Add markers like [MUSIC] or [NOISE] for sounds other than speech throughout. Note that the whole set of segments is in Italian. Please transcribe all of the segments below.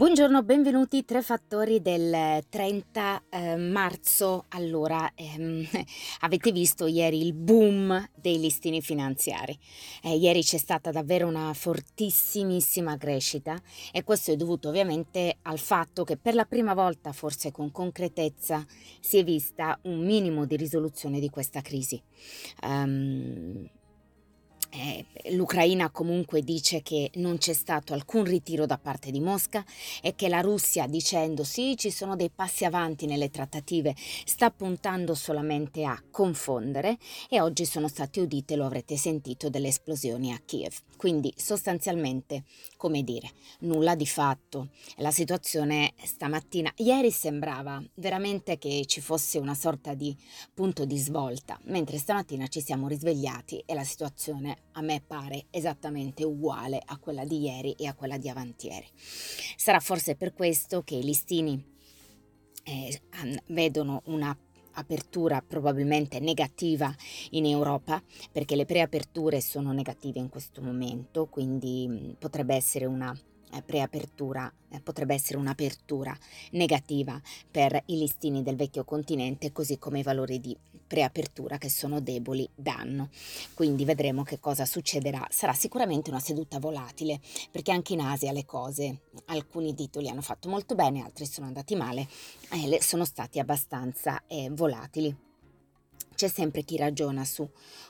Buongiorno, benvenuti tre fattori del 30 eh, marzo. Allora, ehm, [LAUGHS] avete visto ieri il boom dei listini finanziari. Eh, ieri c'è stata davvero una fortissimissima crescita e questo è dovuto ovviamente al fatto che per la prima volta, forse con concretezza, si è vista un minimo di risoluzione di questa crisi. Um, eh, L'Ucraina comunque dice che non c'è stato alcun ritiro da parte di Mosca e che la Russia dicendo sì ci sono dei passi avanti nelle trattative sta puntando solamente a confondere e oggi sono state udite, lo avrete sentito, delle esplosioni a Kiev. Quindi sostanzialmente, come dire, nulla di fatto. La situazione stamattina, ieri sembrava veramente che ci fosse una sorta di punto di svolta, mentre stamattina ci siamo risvegliati e la situazione a me pare esattamente uguale a quella di ieri e a quella di avantieri. Sarà forse per questo che i listini eh, vedono una apertura probabilmente negativa in Europa perché le preaperture sono negative in questo momento, quindi potrebbe essere una preapertura eh, potrebbe essere un'apertura negativa per i listini del vecchio continente, così come i valori di preapertura che sono deboli danno. Quindi vedremo che cosa succederà. Sarà sicuramente una seduta volatile, perché anche in Asia le cose, alcuni titoli hanno fatto molto bene, altri sono andati male, e sono stati abbastanza eh, volatili. C'è sempre chi ragiona su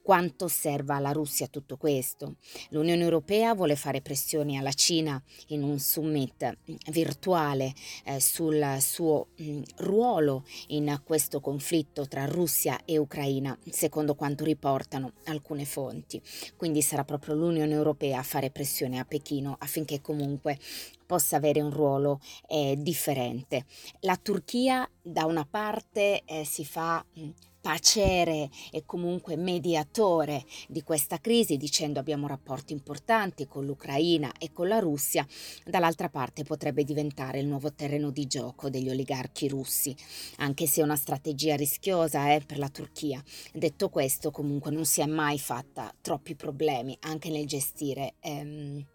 quanto serva alla Russia tutto questo. L'Unione Europea vuole fare pressioni alla Cina in un summit virtuale eh, sul suo mh, mm, ruolo in questo conflitto tra Russia e Ucraina, secondo quanto riportano alcune fonti. Quindi sarà proprio l'Unione Europea a fare pressione a Pechino affinché comunque possa avere un ruolo eh, differente. La Turchia da una parte eh, si fa mh, mm, pacere e comunque mediatore di questa crisi dicendo abbiamo rapporti importanti con l'Ucraina e con la Russia, dall'altra parte potrebbe diventare il nuovo terreno di gioco degli oligarchi russi, anche se è una strategia rischiosa eh, per la Turchia. Detto questo comunque non si è mai fatta troppi problemi anche nel gestire ehm, eh,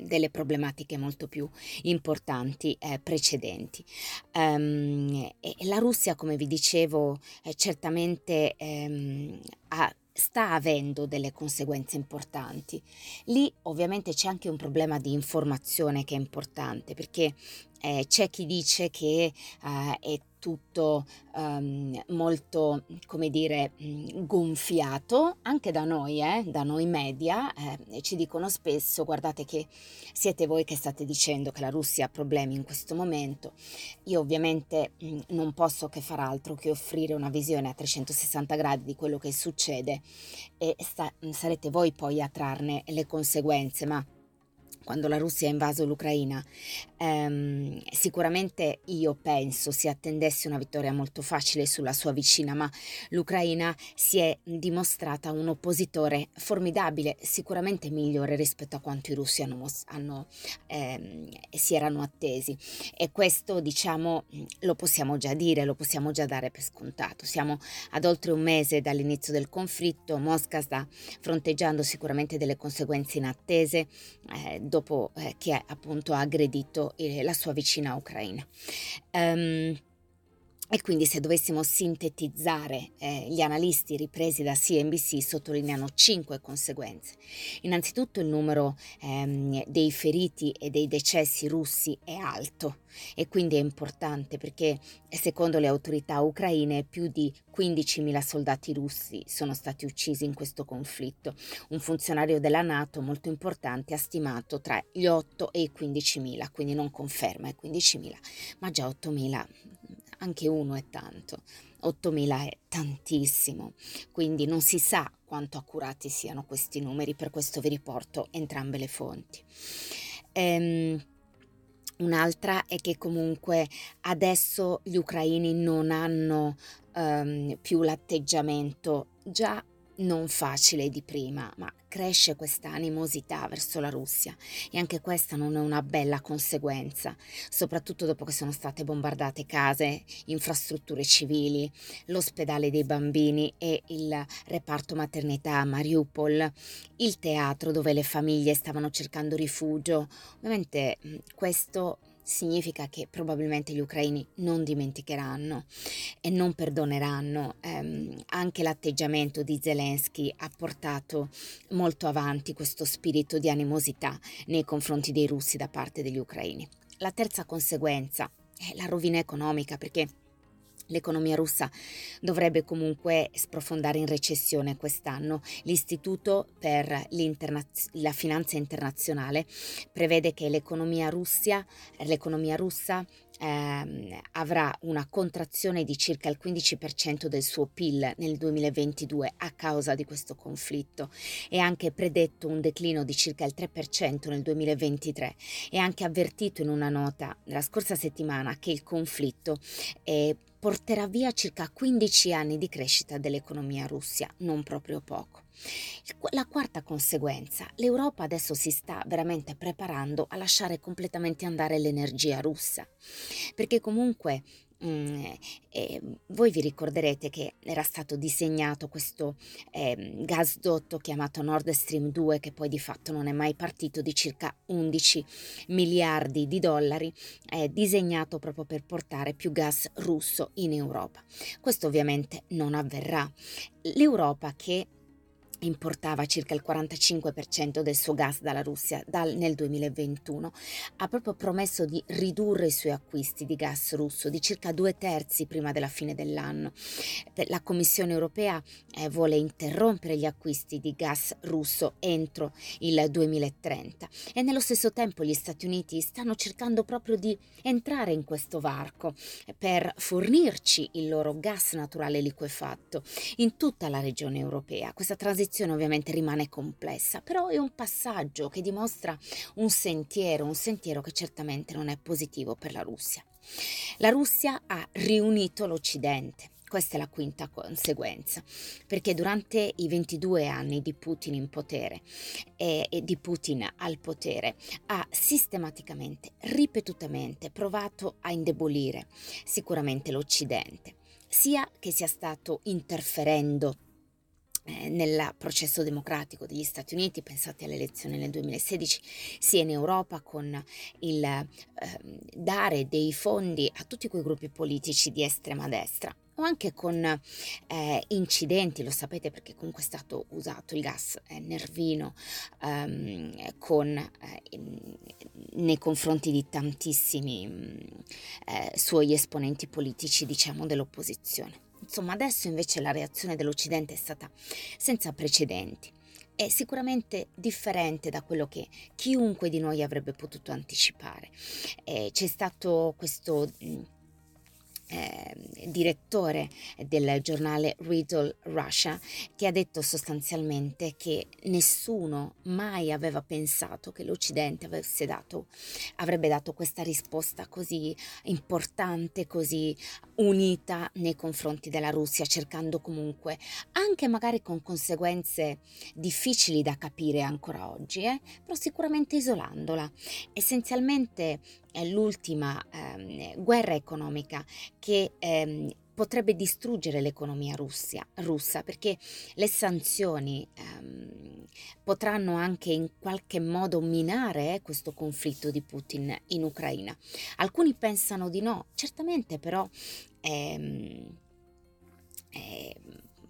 delle problematiche molto più importanti eh, precedenti. Um, la Russia, come vi dicevo, eh, certamente ehm, ha sta avendo delle conseguenze importanti. Lì ovviamente c'è anche un problema di informazione che è importante perché eh, c'è chi dice che eh, è tutto um, molto, come dire, mm, gonfiato, anche da noi, eh, da noi media, eh, ci dicono spesso, guardate che siete voi che state dicendo che la Russia ha problemi in questo momento. Io ovviamente mh, mm, non posso che far altro che offrire una visione a 360 gradi di quello che succede e sta, sarete voi poi a trarne le conseguenze, ma quando la Russia ha invaso l'Ucraina, ehm, sicuramente io penso si attendesse una vittoria molto facile sulla sua vicina, ma l'Ucraina si è dimostrata un oppositore formidabile, sicuramente migliore rispetto a quanto i russi hanno, hanno, ehm, si erano attesi. E questo, diciamo, lo possiamo già dire, lo possiamo già dare per scontato. Siamo ad oltre un mese dall'inizio del conflitto, Mosca sta fronteggiando sicuramente delle conseguenze inattese. Eh, dopo eh, che appunto ha aggredito eh, la sua vicina ucraina. Um, e quindi se dovessimo sintetizzare, eh, gli analisti ripresi da CNBC sottolineano cinque conseguenze. Innanzitutto il numero ehm, dei feriti e dei decessi russi è alto e quindi è importante perché secondo le autorità ucraine più di 15.000 soldati russi sono stati uccisi in questo conflitto. Un funzionario della Nato molto importante ha stimato tra gli 8 e i 15.000, quindi non conferma i 15.000, ma già 8.000 anche uno è tanto, 8.000 è tantissimo, quindi non si sa quanto accurati siano questi numeri, per questo vi riporto entrambe le fonti. Ehm, Un'altra è che comunque adesso gli ucraini non hanno um, più l'atteggiamento. Già non facile di prima, ma cresce questa animosità verso la Russia e anche questa non è una bella conseguenza, soprattutto dopo che sono state bombardate case, infrastrutture civili, l'ospedale dei bambini e il reparto maternità a Mariupol, il teatro dove le famiglie stavano cercando rifugio. Ovviamente questo significa che probabilmente gli ucraini non dimenticheranno e non perdoneranno. Eh, anche l'atteggiamento di Zelensky ha portato molto avanti questo spirito di animosità nei confronti dei russi da parte degli ucraini. La terza conseguenza è la rovina economica perché L'economia russa dovrebbe comunque sprofondare in recessione quest'anno. L'Istituto per la finanza internazionale prevede che l'economia, Russia, l'economia russa eh, avrà una contrazione di circa il 15% del suo PIL nel 2022 a causa di questo conflitto. È anche predetto un declino di circa il 3% nel 2023 e anche avvertito in una nota la scorsa settimana che il conflitto è porterà via circa 15 anni di crescita dell'economia russia, non proprio poco. La quarta conseguenza, l'Europa adesso si sta veramente preparando a lasciare completamente andare l'energia russa, perché comunque Mm, eh, voi vi ricorderete che era stato disegnato questo eh, gasdotto chiamato Nord Stream 2 che poi di fatto non è mai partito di circa 11 miliardi di dollari, eh, disegnato proprio per portare più gas russo in Europa. Questo ovviamente non avverrà. L'Europa che importava circa il 45% del suo gas dalla Russia dal, nel 2021, ha proprio promesso di ridurre i suoi acquisti di gas russo di circa due terzi prima della fine dell'anno. La Commissione europea eh, vuole interrompere gli acquisti di gas russo entro il 2030 e nello stesso tempo gli Stati Uniti stanno cercando proprio di entrare in questo varco per fornirci il loro gas naturale liquefatto in tutta la regione europea. Questa transizione transizione ovviamente rimane complessa, però è un passaggio che dimostra un sentiero, un sentiero che certamente non è positivo per la Russia. La Russia ha riunito l'Occidente. Questa è la quinta conseguenza, perché durante i 22 anni di Putin in potere e, e di Putin al potere ha sistematicamente, ripetutamente provato a indebolire sicuramente l'Occidente, sia che sia stato interferendo eh, nel processo democratico degli Stati Uniti, pensate alle elezioni nel 2016, sia in Europa con il eh, dare dei fondi a tutti quei gruppi politici di estrema destra o anche con eh, incidenti, lo sapete perché comunque è stato usato il gas eh, nervino ehm, con, eh, nei confronti di tantissimi mm, eh, suoi esponenti politici, diciamo, dell'opposizione. Insomma, adesso invece la reazione dell'Occidente è stata senza precedenti. È sicuramente differente da quello che chiunque di noi avrebbe potuto anticipare. Eh, c'è stato questo eh, direttore del giornale Riddle Russia, che ha detto sostanzialmente che nessuno mai aveva pensato che l'Occidente dato, avrebbe dato questa risposta così importante, così unita nei confronti della Russia, cercando comunque, anche magari con conseguenze difficili da capire ancora oggi, eh, però sicuramente isolandola. Essenzialmente l'ultima ehm, guerra economica che ehm, potrebbe distruggere l'economia russia, russa perché le sanzioni ehm, potranno anche in qualche modo minare eh, questo conflitto di Putin in Ucraina. Alcuni pensano di no, certamente però ehm, eh,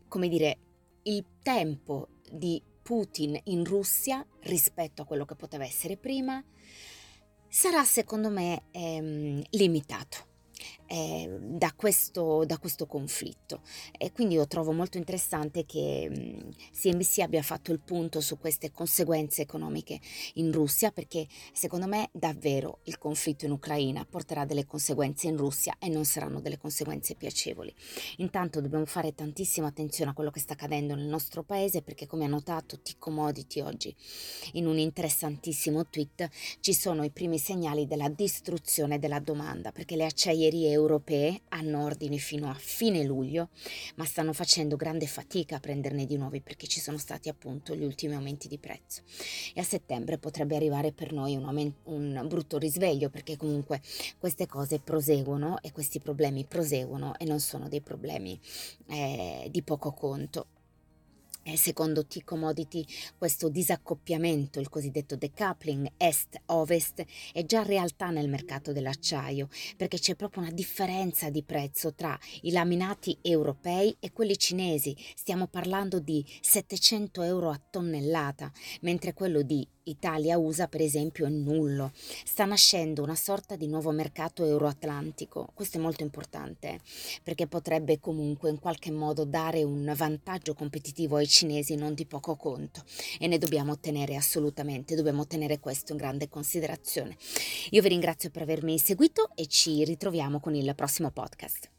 come dire, il tempo di Putin in Russia rispetto a quello che poteva essere prima sarà secondo me ehm, limitato eh, da, questo, da, questo, conflitto. E quindi io trovo molto interessante che CNBC abbia fatto il punto su queste conseguenze economiche in Russia, perché secondo me davvero il conflitto in Ucraina porterà delle conseguenze in Russia e non saranno delle conseguenze piacevoli. Intanto dobbiamo fare tantissima attenzione a quello che sta accadendo nel nostro paese, perché come ha notato T Commodity oggi in un interessantissimo tweet ci sono i primi segnali della distruzione della domanda, perché le acciaierie europee hanno ordini fino a fine luglio, ma stanno facendo grande fatica a prenderne di nuovi perché ci sono stati appunto gli ultimi aumenti di prezzo. E a settembre potrebbe arrivare per noi un, aumento, un brutto risveglio perché comunque queste cose proseguono e questi problemi proseguono e non sono dei problemi eh, di poco conto. Secondo T-Commodity questo disaccoppiamento, il cosiddetto decoupling est-ovest, è già realtà nel mercato dell'acciaio perché c'è proprio una differenza di prezzo tra i laminati europei e quelli cinesi. Stiamo parlando di 700 euro a tonnellata, mentre quello di Italia-USA per esempio è nullo. Sta nascendo una sorta di nuovo mercato euroatlantico. Questo è molto importante perché potrebbe comunque in qualche modo dare un vantaggio competitivo ai cinesi non di poco conto e ne dobbiamo tenere assolutamente, dobbiamo tenere questo in grande considerazione. Io vi ringrazio per avermi seguito e ci ritroviamo con il prossimo podcast.